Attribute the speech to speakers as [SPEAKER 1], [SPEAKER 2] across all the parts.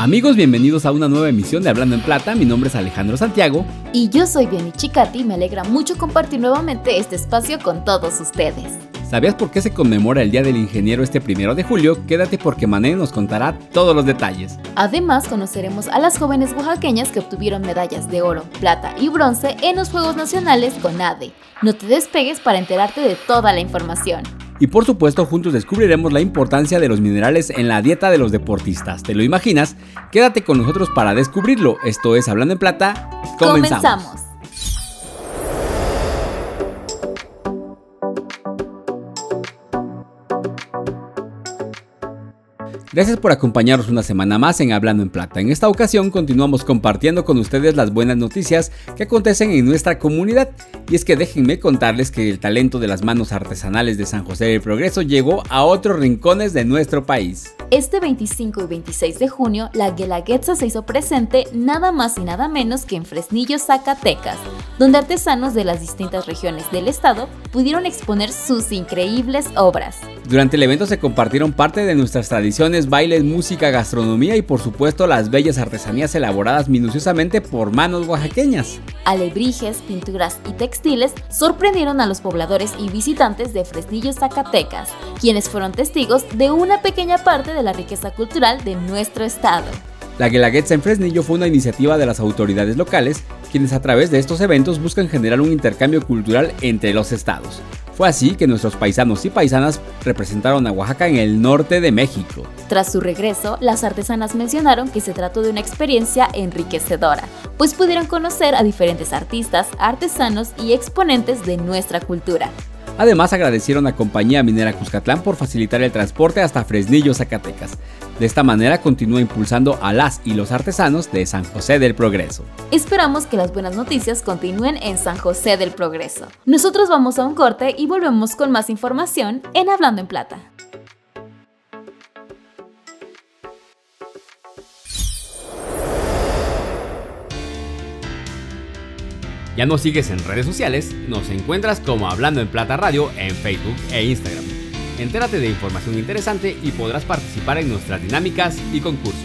[SPEAKER 1] Amigos, bienvenidos a una nueva emisión de Hablando en Plata. Mi nombre es Alejandro Santiago.
[SPEAKER 2] Y yo soy Biani Chicati. Me alegra mucho compartir nuevamente este espacio con todos ustedes.
[SPEAKER 1] ¿Sabías por qué se conmemora el Día del Ingeniero este primero de julio? Quédate porque Mané nos contará todos los detalles.
[SPEAKER 2] Además, conoceremos a las jóvenes oaxaqueñas que obtuvieron medallas de oro, plata y bronce en los Juegos Nacionales con ADE. No te despegues para enterarte de toda la información.
[SPEAKER 1] Y por supuesto, juntos descubriremos la importancia de los minerales en la dieta de los deportistas. ¿Te lo imaginas? Quédate con nosotros para descubrirlo. Esto es Hablando en Plata. Comenzamos. Gracias por acompañarnos una semana más en Hablando en Plata. En esta ocasión continuamos compartiendo con ustedes las buenas noticias que acontecen en nuestra comunidad. Y es que déjenme contarles que el talento de las manos artesanales de San José del Progreso llegó a otros rincones de nuestro país.
[SPEAKER 2] Este 25 y 26 de junio, la Guelaguetza se hizo presente nada más y nada menos que en Fresnillo, Zacatecas, donde artesanos de las distintas regiones del estado pudieron exponer sus increíbles obras.
[SPEAKER 1] Durante el evento se compartieron parte de nuestras tradiciones, bailes, música, gastronomía y por supuesto las bellas artesanías elaboradas minuciosamente por manos oaxaqueñas.
[SPEAKER 2] Alebrijes, pinturas y textiles sorprendieron a los pobladores y visitantes de Fresnillo, Zacatecas, quienes fueron testigos de una pequeña parte de la riqueza cultural de nuestro estado.
[SPEAKER 1] La Guelaguetza en Fresnillo fue una iniciativa de las autoridades locales, quienes a través de estos eventos buscan generar un intercambio cultural entre los estados. Fue así que nuestros paisanos y paisanas representaron a Oaxaca en el norte de México.
[SPEAKER 2] Tras su regreso, las artesanas mencionaron que se trató de una experiencia enriquecedora, pues pudieron conocer a diferentes artistas, artesanos y exponentes de nuestra cultura.
[SPEAKER 1] Además agradecieron a Compañía Minera Cuscatlán por facilitar el transporte hasta Fresnillo, Zacatecas. De esta manera continúa impulsando a las y los artesanos de San José del Progreso.
[SPEAKER 2] Esperamos que las buenas noticias continúen en San José del Progreso. Nosotros vamos a un corte y volvemos con más información en Hablando en Plata.
[SPEAKER 1] Ya nos sigues en redes sociales, nos encuentras como Hablando en Plata Radio en Facebook e Instagram. Entérate de información interesante y podrás participar en nuestras dinámicas y concursos.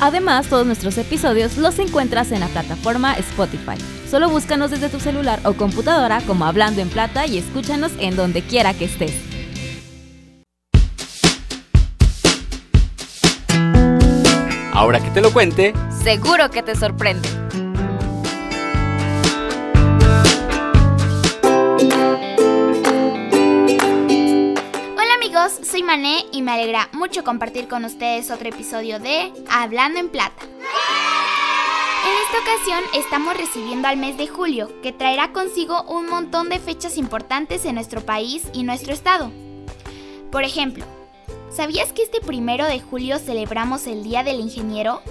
[SPEAKER 2] Además, todos nuestros episodios los encuentras en la plataforma Spotify. Solo búscanos desde tu celular o computadora como Hablando en Plata y escúchanos en donde quiera que estés.
[SPEAKER 1] Ahora que te lo cuente,
[SPEAKER 2] seguro que te sorprende.
[SPEAKER 3] Soy Mané y me alegra mucho compartir con ustedes otro episodio de Hablando en Plata. En esta ocasión estamos recibiendo al mes de julio, que traerá consigo un montón de fechas importantes en nuestro país y nuestro estado. Por ejemplo, ¿sabías que este primero de julio celebramos el Día del Ingeniero?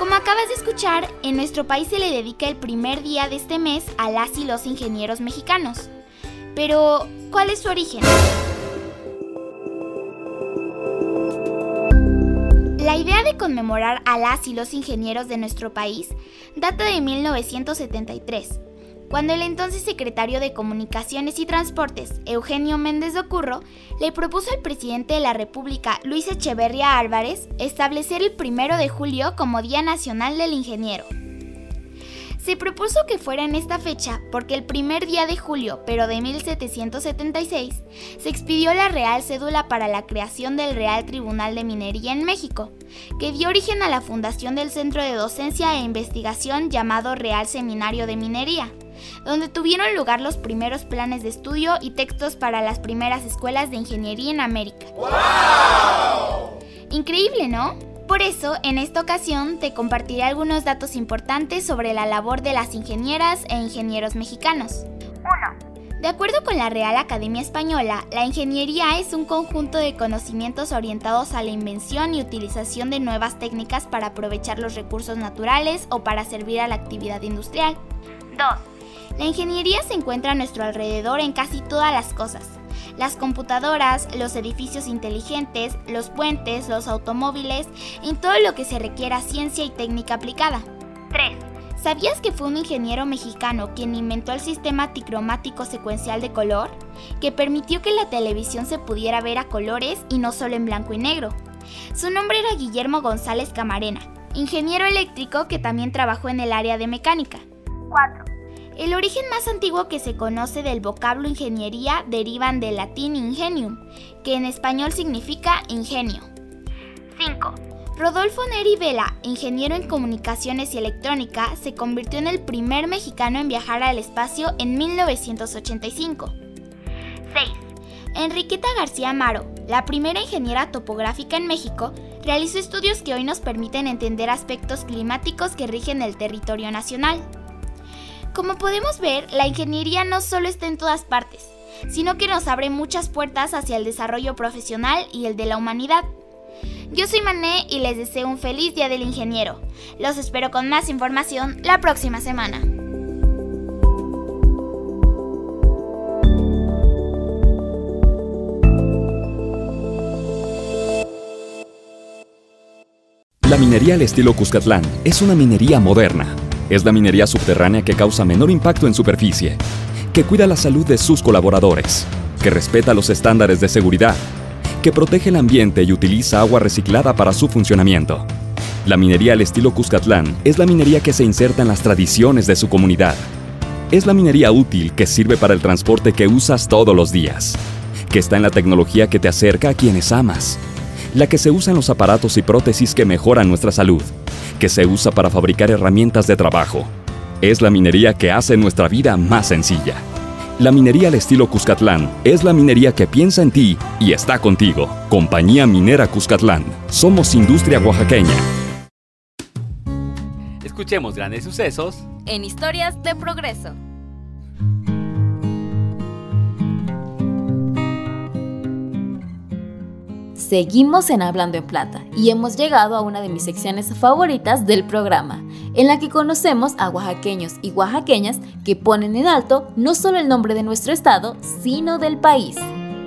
[SPEAKER 3] Como acabas de escuchar, en nuestro país se le dedica el primer día de este mes a las y los ingenieros mexicanos. Pero, ¿cuál es su origen? La idea de conmemorar a las y los ingenieros de nuestro país data de 1973, cuando el entonces secretario de Comunicaciones y Transportes, Eugenio Méndez de Ocurro, le propuso al presidente de la República, Luis Echeverría Álvarez, establecer el primero de julio como Día Nacional del Ingeniero. Se propuso que fuera en esta fecha porque el primer día de julio, pero de 1776, se expidió la Real Cédula para la creación del Real Tribunal de Minería en México, que dio origen a la fundación del Centro de Docencia e Investigación llamado Real Seminario de Minería, donde tuvieron lugar los primeros planes de estudio y textos para las primeras escuelas de ingeniería en América. Increíble, ¿no? Por eso, en esta ocasión te compartiré algunos datos importantes sobre la labor de las ingenieras e ingenieros mexicanos. 1. De acuerdo con la Real Academia Española, la ingeniería es un conjunto de conocimientos orientados a la invención y utilización de nuevas técnicas para aprovechar los recursos naturales o para servir a la actividad industrial. 2. La ingeniería se encuentra a nuestro alrededor en casi todas las cosas, las computadoras, los edificios inteligentes, los puentes, los automóviles y todo lo que se requiera ciencia y técnica aplicada. 3. ¿Sabías que fue un ingeniero mexicano quien inventó el sistema ticromático secuencial de color? Que permitió que la televisión se pudiera ver a colores y no solo en blanco y negro. Su nombre era Guillermo González Camarena, ingeniero eléctrico que también trabajó en el área de mecánica. 4. El origen más antiguo que se conoce del vocablo ingeniería derivan del latín ingenium, que en español significa ingenio. 5. Rodolfo Neri Vela, ingeniero en comunicaciones y electrónica, se convirtió en el primer mexicano en viajar al espacio en 1985. 6. Enriqueta García Amaro, la primera ingeniera topográfica en México, realizó estudios que hoy nos permiten entender aspectos climáticos que rigen el territorio nacional. Como podemos ver, la ingeniería no solo está en todas partes, sino que nos abre muchas puertas hacia el desarrollo profesional y el de la humanidad. Yo soy Mané y les deseo un feliz Día del Ingeniero. Los espero con más información la próxima semana.
[SPEAKER 4] La minería al estilo Cuscatlán es una minería moderna. Es la minería subterránea que causa menor impacto en superficie, que cuida la salud de sus colaboradores, que respeta los estándares de seguridad que protege el ambiente y utiliza agua reciclada para su funcionamiento. La minería al estilo Cuscatlán es la minería que se inserta en las tradiciones de su comunidad. Es la minería útil que sirve para el transporte que usas todos los días, que está en la tecnología que te acerca a quienes amas, la que se usa en los aparatos y prótesis que mejoran nuestra salud, que se usa para fabricar herramientas de trabajo. Es la minería que hace nuestra vida más sencilla. La minería al estilo Cuscatlán es la minería que piensa en ti y está contigo. Compañía Minera Cuscatlán. Somos industria oaxaqueña.
[SPEAKER 1] Escuchemos grandes sucesos
[SPEAKER 2] en historias de progreso. Seguimos en Hablando en Plata y hemos llegado a una de mis secciones favoritas del programa, en la que conocemos a oaxaqueños y oaxaqueñas que ponen en alto no solo el nombre de nuestro estado, sino del país.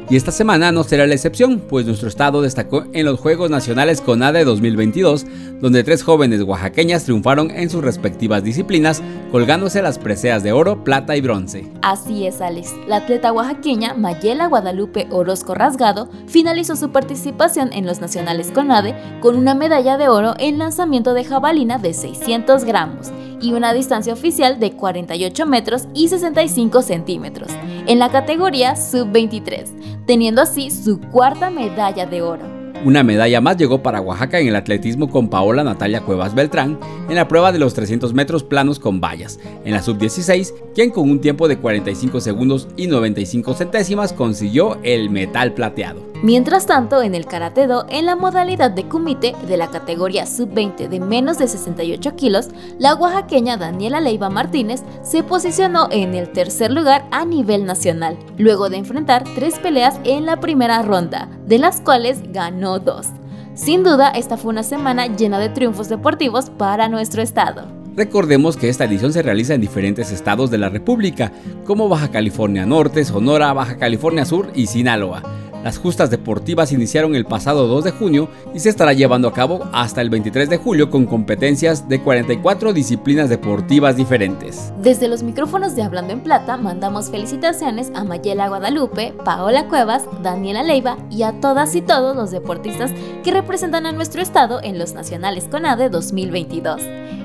[SPEAKER 1] Y esta semana no será la excepción, pues nuestro estado destacó en los Juegos Nacionales CONADE 2022, donde tres jóvenes oaxaqueñas triunfaron en sus respectivas disciplinas, colgándose las preseas de oro, plata y bronce.
[SPEAKER 2] Así es, Alex. La atleta oaxaqueña Mayela Guadalupe Orozco Rasgado finalizó su participación en los Nacionales CONADE con una medalla de oro en lanzamiento de jabalina de 600 gramos y una distancia oficial de 48 metros y 65 centímetros, en la categoría sub-23, teniendo así su cuarta medalla de oro.
[SPEAKER 1] Una medalla más llegó para Oaxaca en el atletismo con Paola Natalia Cuevas Beltrán en la prueba de los 300 metros planos con vallas, en la sub-16, quien con un tiempo de 45 segundos y 95 centésimas consiguió el metal plateado.
[SPEAKER 2] Mientras tanto, en el Karate Do, en la modalidad de kumite de la categoría sub-20 de menos de 68 kilos, la oaxaqueña Daniela Leiva Martínez se posicionó en el tercer lugar a nivel nacional, luego de enfrentar tres peleas en la primera ronda, de las cuales ganó dos. Sin duda, esta fue una semana llena de triunfos deportivos para nuestro estado.
[SPEAKER 1] Recordemos que esta edición se realiza en diferentes estados de la República, como Baja California Norte, Sonora, Baja California Sur y Sinaloa. Las justas deportivas iniciaron el pasado 2 de junio y se estará llevando a cabo hasta el 23 de julio con competencias de 44 disciplinas deportivas diferentes.
[SPEAKER 2] Desde los micrófonos de Hablando en Plata mandamos felicitaciones a Mayela Guadalupe, Paola Cuevas, Daniela Leiva y a todas y todos los deportistas que representan a nuestro estado en los Nacionales CONADE 2022.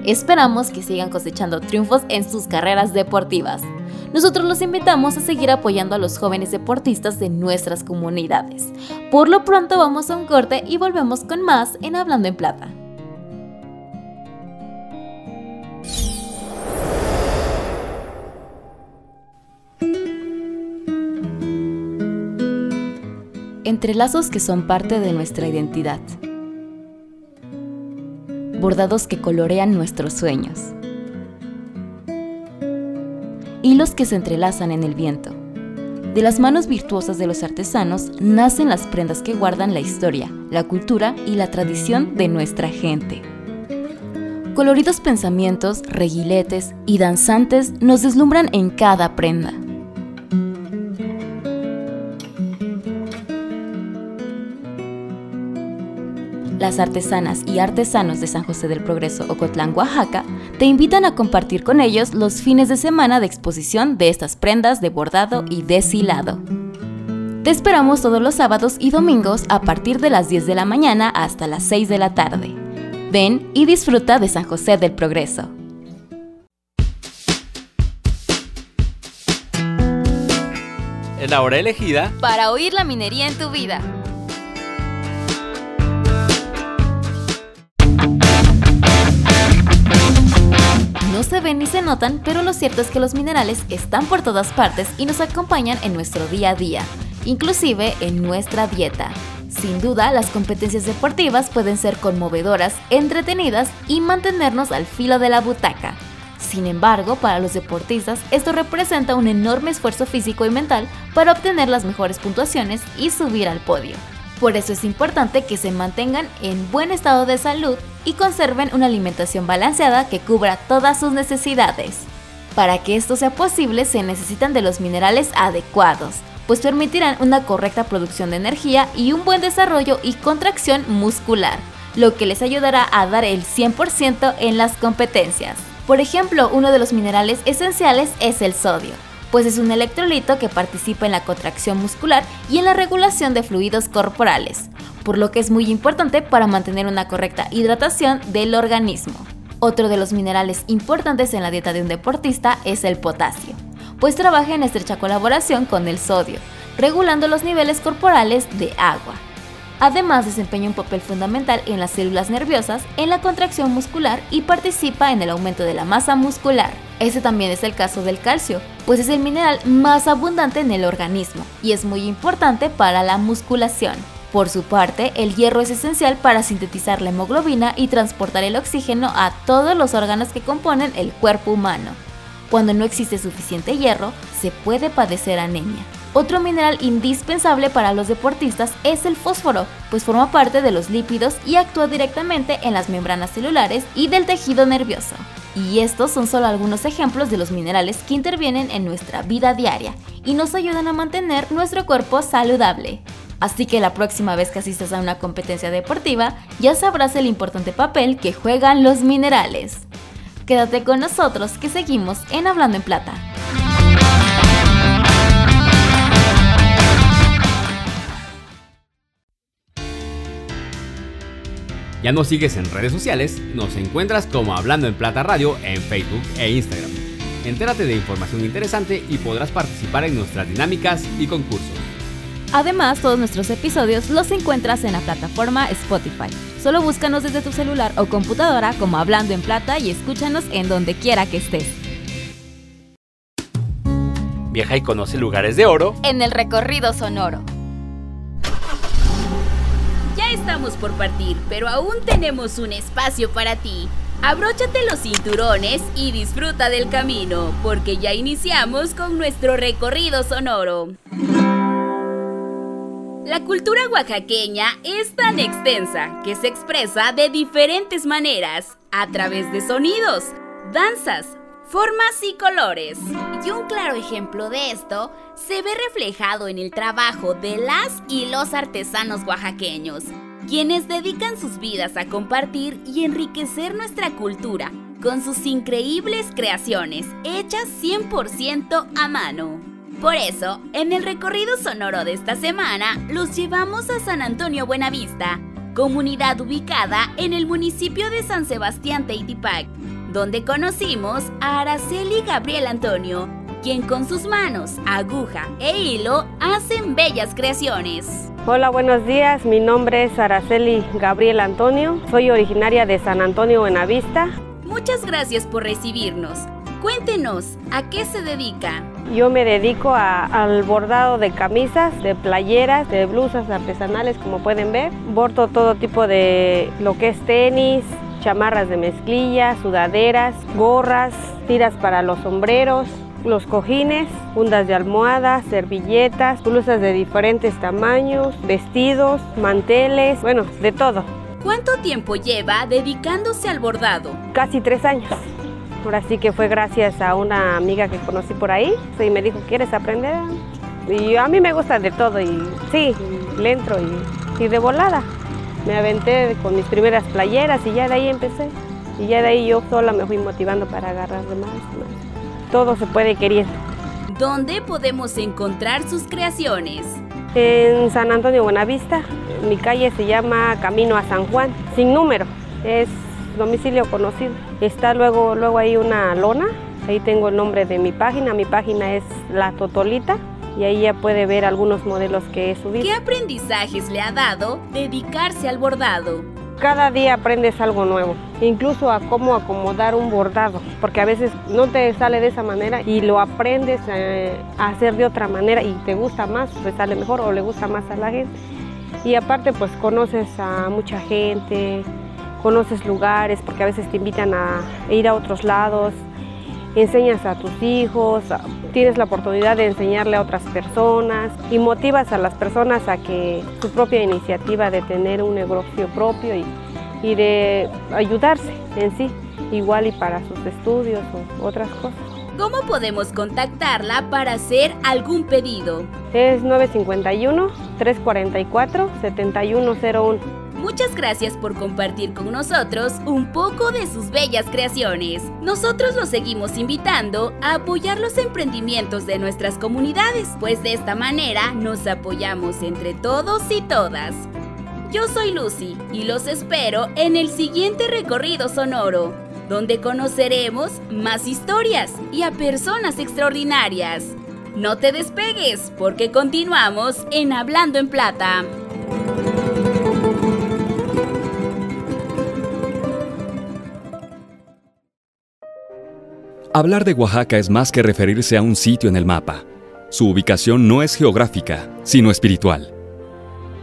[SPEAKER 2] Esperamos que sigan cosechando triunfos en sus carreras deportivas nosotros los invitamos a seguir apoyando a los jóvenes deportistas de nuestras comunidades. Por lo pronto vamos a un corte y volvemos con más en Hablando en Plata. Entrelazos que son parte de nuestra identidad. Bordados que colorean nuestros sueños hilos que se entrelazan en el viento. De las manos virtuosas de los artesanos nacen las prendas que guardan la historia, la cultura y la tradición de nuestra gente. Coloridos pensamientos, reguiletes y danzantes nos deslumbran en cada prenda. Las artesanas y artesanos de San José del Progreso, Ocotlán, Oaxaca, te invitan a compartir con ellos los fines de semana de exposición de estas prendas de bordado y deshilado. Te esperamos todos los sábados y domingos a partir de las 10 de la mañana hasta las 6 de la tarde. Ven y disfruta de San José del Progreso.
[SPEAKER 1] Es la hora elegida
[SPEAKER 2] para oír la minería en tu vida. Se ven ni se notan, pero lo cierto es que los minerales están por todas partes y nos acompañan en nuestro día a día, inclusive en nuestra dieta. Sin duda, las competencias deportivas pueden ser conmovedoras, entretenidas y mantenernos al filo de la butaca. Sin embargo, para los deportistas, esto representa un enorme esfuerzo físico y mental para obtener las mejores puntuaciones y subir al podio. Por eso es importante que se mantengan en buen estado de salud y conserven una alimentación balanceada que cubra todas sus necesidades. Para que esto sea posible se necesitan de los minerales adecuados, pues permitirán una correcta producción de energía y un buen desarrollo y contracción muscular, lo que les ayudará a dar el 100% en las competencias. Por ejemplo, uno de los minerales esenciales es el sodio, pues es un electrolito que participa en la contracción muscular y en la regulación de fluidos corporales, por lo que es muy importante para mantener una correcta hidratación del organismo. Otro de los minerales importantes en la dieta de un deportista es el potasio, pues trabaja en estrecha colaboración con el sodio, regulando los niveles corporales de agua. Además, desempeña un papel fundamental en las células nerviosas, en la contracción muscular y participa en el aumento de la masa muscular. Ese también es el caso del calcio, pues es el mineral más abundante en el organismo y es muy importante para la musculación. Por su parte, el hierro es esencial para sintetizar la hemoglobina y transportar el oxígeno a todos los órganos que componen el cuerpo humano. Cuando no existe suficiente hierro, se puede padecer anemia. Otro mineral indispensable para los deportistas es el fósforo, pues forma parte de los lípidos y actúa directamente en las membranas celulares y del tejido nervioso. Y estos son solo algunos ejemplos de los minerales que intervienen en nuestra vida diaria y nos ayudan a mantener nuestro cuerpo saludable. Así que la próxima vez que asistas a una competencia deportiva, ya sabrás el importante papel que juegan los minerales. Quédate con nosotros que seguimos en Hablando en Plata.
[SPEAKER 1] Ya nos sigues en redes sociales, nos encuentras como Hablando en Plata Radio en Facebook e Instagram. Entérate de información interesante y podrás participar en nuestras dinámicas y concursos.
[SPEAKER 2] Además, todos nuestros episodios los encuentras en la plataforma Spotify. Solo búscanos desde tu celular o computadora como Hablando en Plata y escúchanos en donde quiera que estés.
[SPEAKER 1] Viaja y conoce lugares de oro
[SPEAKER 2] en el recorrido sonoro.
[SPEAKER 5] Estamos por partir, pero aún tenemos un espacio para ti. Abróchate los cinturones y disfruta del camino, porque ya iniciamos con nuestro recorrido sonoro. La cultura oaxaqueña es tan extensa que se expresa de diferentes maneras, a través de sonidos, danzas, formas y colores. Y un claro ejemplo de esto se ve reflejado en el trabajo de las y los artesanos oaxaqueños, quienes dedican sus vidas a compartir y enriquecer nuestra cultura con sus increíbles creaciones hechas 100% a mano. Por eso, en el recorrido sonoro de esta semana, los llevamos a San Antonio Buenavista, comunidad ubicada en el municipio de San Sebastián Teitipac, donde conocimos a Araceli Gabriel Antonio, quien con sus manos, aguja e hilo hacen bellas creaciones.
[SPEAKER 6] Hola, buenos días. Mi nombre es Araceli Gabriel Antonio. Soy originaria de San Antonio Buenavista.
[SPEAKER 5] Muchas gracias por recibirnos. Cuéntenos, ¿a qué se dedica?
[SPEAKER 6] Yo me dedico al bordado de camisas, de playeras, de blusas artesanales, como pueden ver. Bordo todo tipo de lo que es tenis, chamarras de mezclilla, sudaderas, gorras, tiras para los sombreros, los cojines, fundas de almohadas, servilletas, blusas de diferentes tamaños, vestidos, manteles, bueno, de todo.
[SPEAKER 5] ¿Cuánto tiempo lleva dedicándose al bordado?
[SPEAKER 6] Casi tres años. Ahora sí que fue gracias a una amiga que conocí por ahí y me dijo, ¿quieres aprender? Y a mí me gusta de todo y sí, le entro y, y de volada. Me aventé con mis primeras playeras y ya de ahí empecé. Y ya de ahí yo sola me fui motivando para agarrar de más, más. Todo se puede querer.
[SPEAKER 5] ¿Dónde podemos encontrar sus creaciones?
[SPEAKER 6] En San Antonio Buenavista, mi calle se llama Camino a San Juan, sin número, es domicilio conocido. Está luego, luego hay una lona, ahí tengo el nombre de mi página, mi página es La Totolita y ahí ya puede ver algunos modelos que he subido.
[SPEAKER 5] ¿Qué aprendizajes le ha dado dedicarse al bordado?
[SPEAKER 6] Cada día aprendes algo nuevo, incluso a cómo acomodar un bordado, porque a veces no te sale de esa manera y lo aprendes eh, a hacer de otra manera y te gusta más, pues sale mejor o le gusta más a la gente. Y aparte pues conoces a mucha gente, conoces lugares, porque a veces te invitan a ir a otros lados, enseñas a tus hijos, tienes la oportunidad de enseñarle a otras personas y motivas a las personas a que su propia iniciativa de tener un negocio propio y, y de ayudarse en sí, igual y para sus estudios o otras cosas.
[SPEAKER 5] ¿Cómo podemos contactarla para hacer algún pedido?
[SPEAKER 6] Es 951-344-7101.
[SPEAKER 5] Muchas gracias por compartir con nosotros un poco de sus bellas creaciones. Nosotros los seguimos invitando a apoyar los emprendimientos de nuestras comunidades, pues de esta manera nos apoyamos entre todos y todas. Yo soy Lucy y los espero en el siguiente recorrido sonoro, donde conoceremos más historias y a personas extraordinarias. No te despegues porque continuamos en Hablando en Plata.
[SPEAKER 4] Hablar de Oaxaca es más que referirse a un sitio en el mapa. Su ubicación no es geográfica, sino espiritual.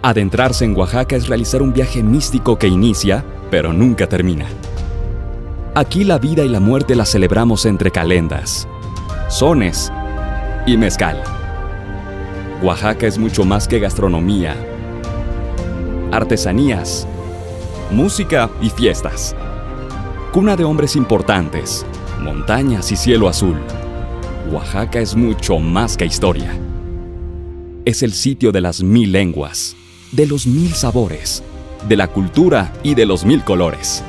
[SPEAKER 4] Adentrarse en Oaxaca es realizar un viaje místico que inicia, pero nunca termina. Aquí la vida y la muerte la celebramos entre calendas, sones y mezcal. Oaxaca es mucho más que gastronomía, artesanías, música y fiestas. Cuna de hombres importantes, montañas y cielo azul. Oaxaca es mucho más que historia. Es el sitio de las mil lenguas, de los mil sabores, de la cultura y de los mil colores.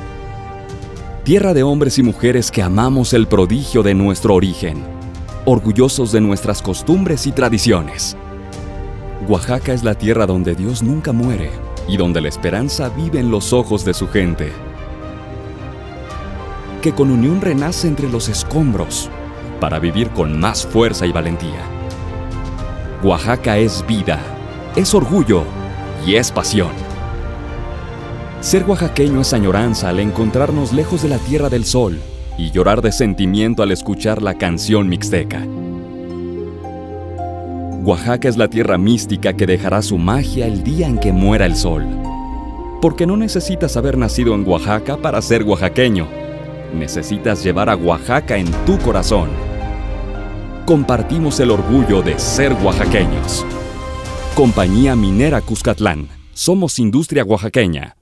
[SPEAKER 4] Tierra de hombres y mujeres que amamos el prodigio de nuestro origen, orgullosos de nuestras costumbres y tradiciones. Oaxaca es la tierra donde Dios nunca muere y donde la esperanza vive en los ojos de su gente que con unión renace entre los escombros para vivir con más fuerza y valentía. Oaxaca es vida, es orgullo y es pasión. Ser oaxaqueño es añoranza al encontrarnos lejos de la Tierra del Sol y llorar de sentimiento al escuchar la canción mixteca. Oaxaca es la tierra mística que dejará su magia el día en que muera el sol. Porque no necesitas haber nacido en Oaxaca para ser oaxaqueño necesitas llevar a Oaxaca en tu corazón. Compartimos el orgullo de ser oaxaqueños. Compañía Minera Cuscatlán. Somos industria oaxaqueña.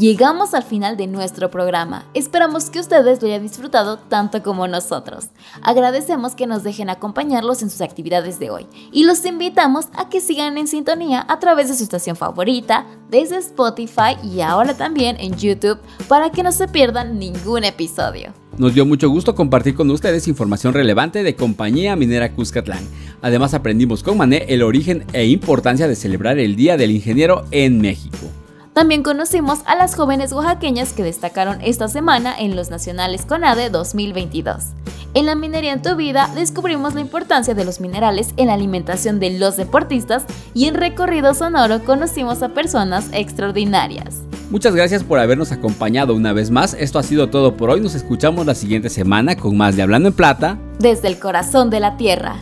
[SPEAKER 2] Llegamos al final de nuestro programa. Esperamos que ustedes lo hayan disfrutado tanto como nosotros. Agradecemos que nos dejen acompañarlos en sus actividades de hoy y los invitamos a que sigan en sintonía a través de su estación favorita, desde Spotify y ahora también en YouTube para que no se pierdan ningún episodio.
[SPEAKER 1] Nos dio mucho gusto compartir con ustedes información relevante de Compañía Minera Cuscatlán. Además aprendimos con Mané el origen e importancia de celebrar el Día del Ingeniero en México.
[SPEAKER 2] También conocimos a las jóvenes oaxaqueñas que destacaron esta semana en los Nacionales CONADE 2022. En la minería en tu vida descubrimos la importancia de los minerales en la alimentación de los deportistas y en recorrido sonoro conocimos a personas extraordinarias.
[SPEAKER 1] Muchas gracias por habernos acompañado una vez más. Esto ha sido todo por hoy. Nos escuchamos la siguiente semana con más de Hablando en Plata.
[SPEAKER 2] Desde el corazón de la Tierra.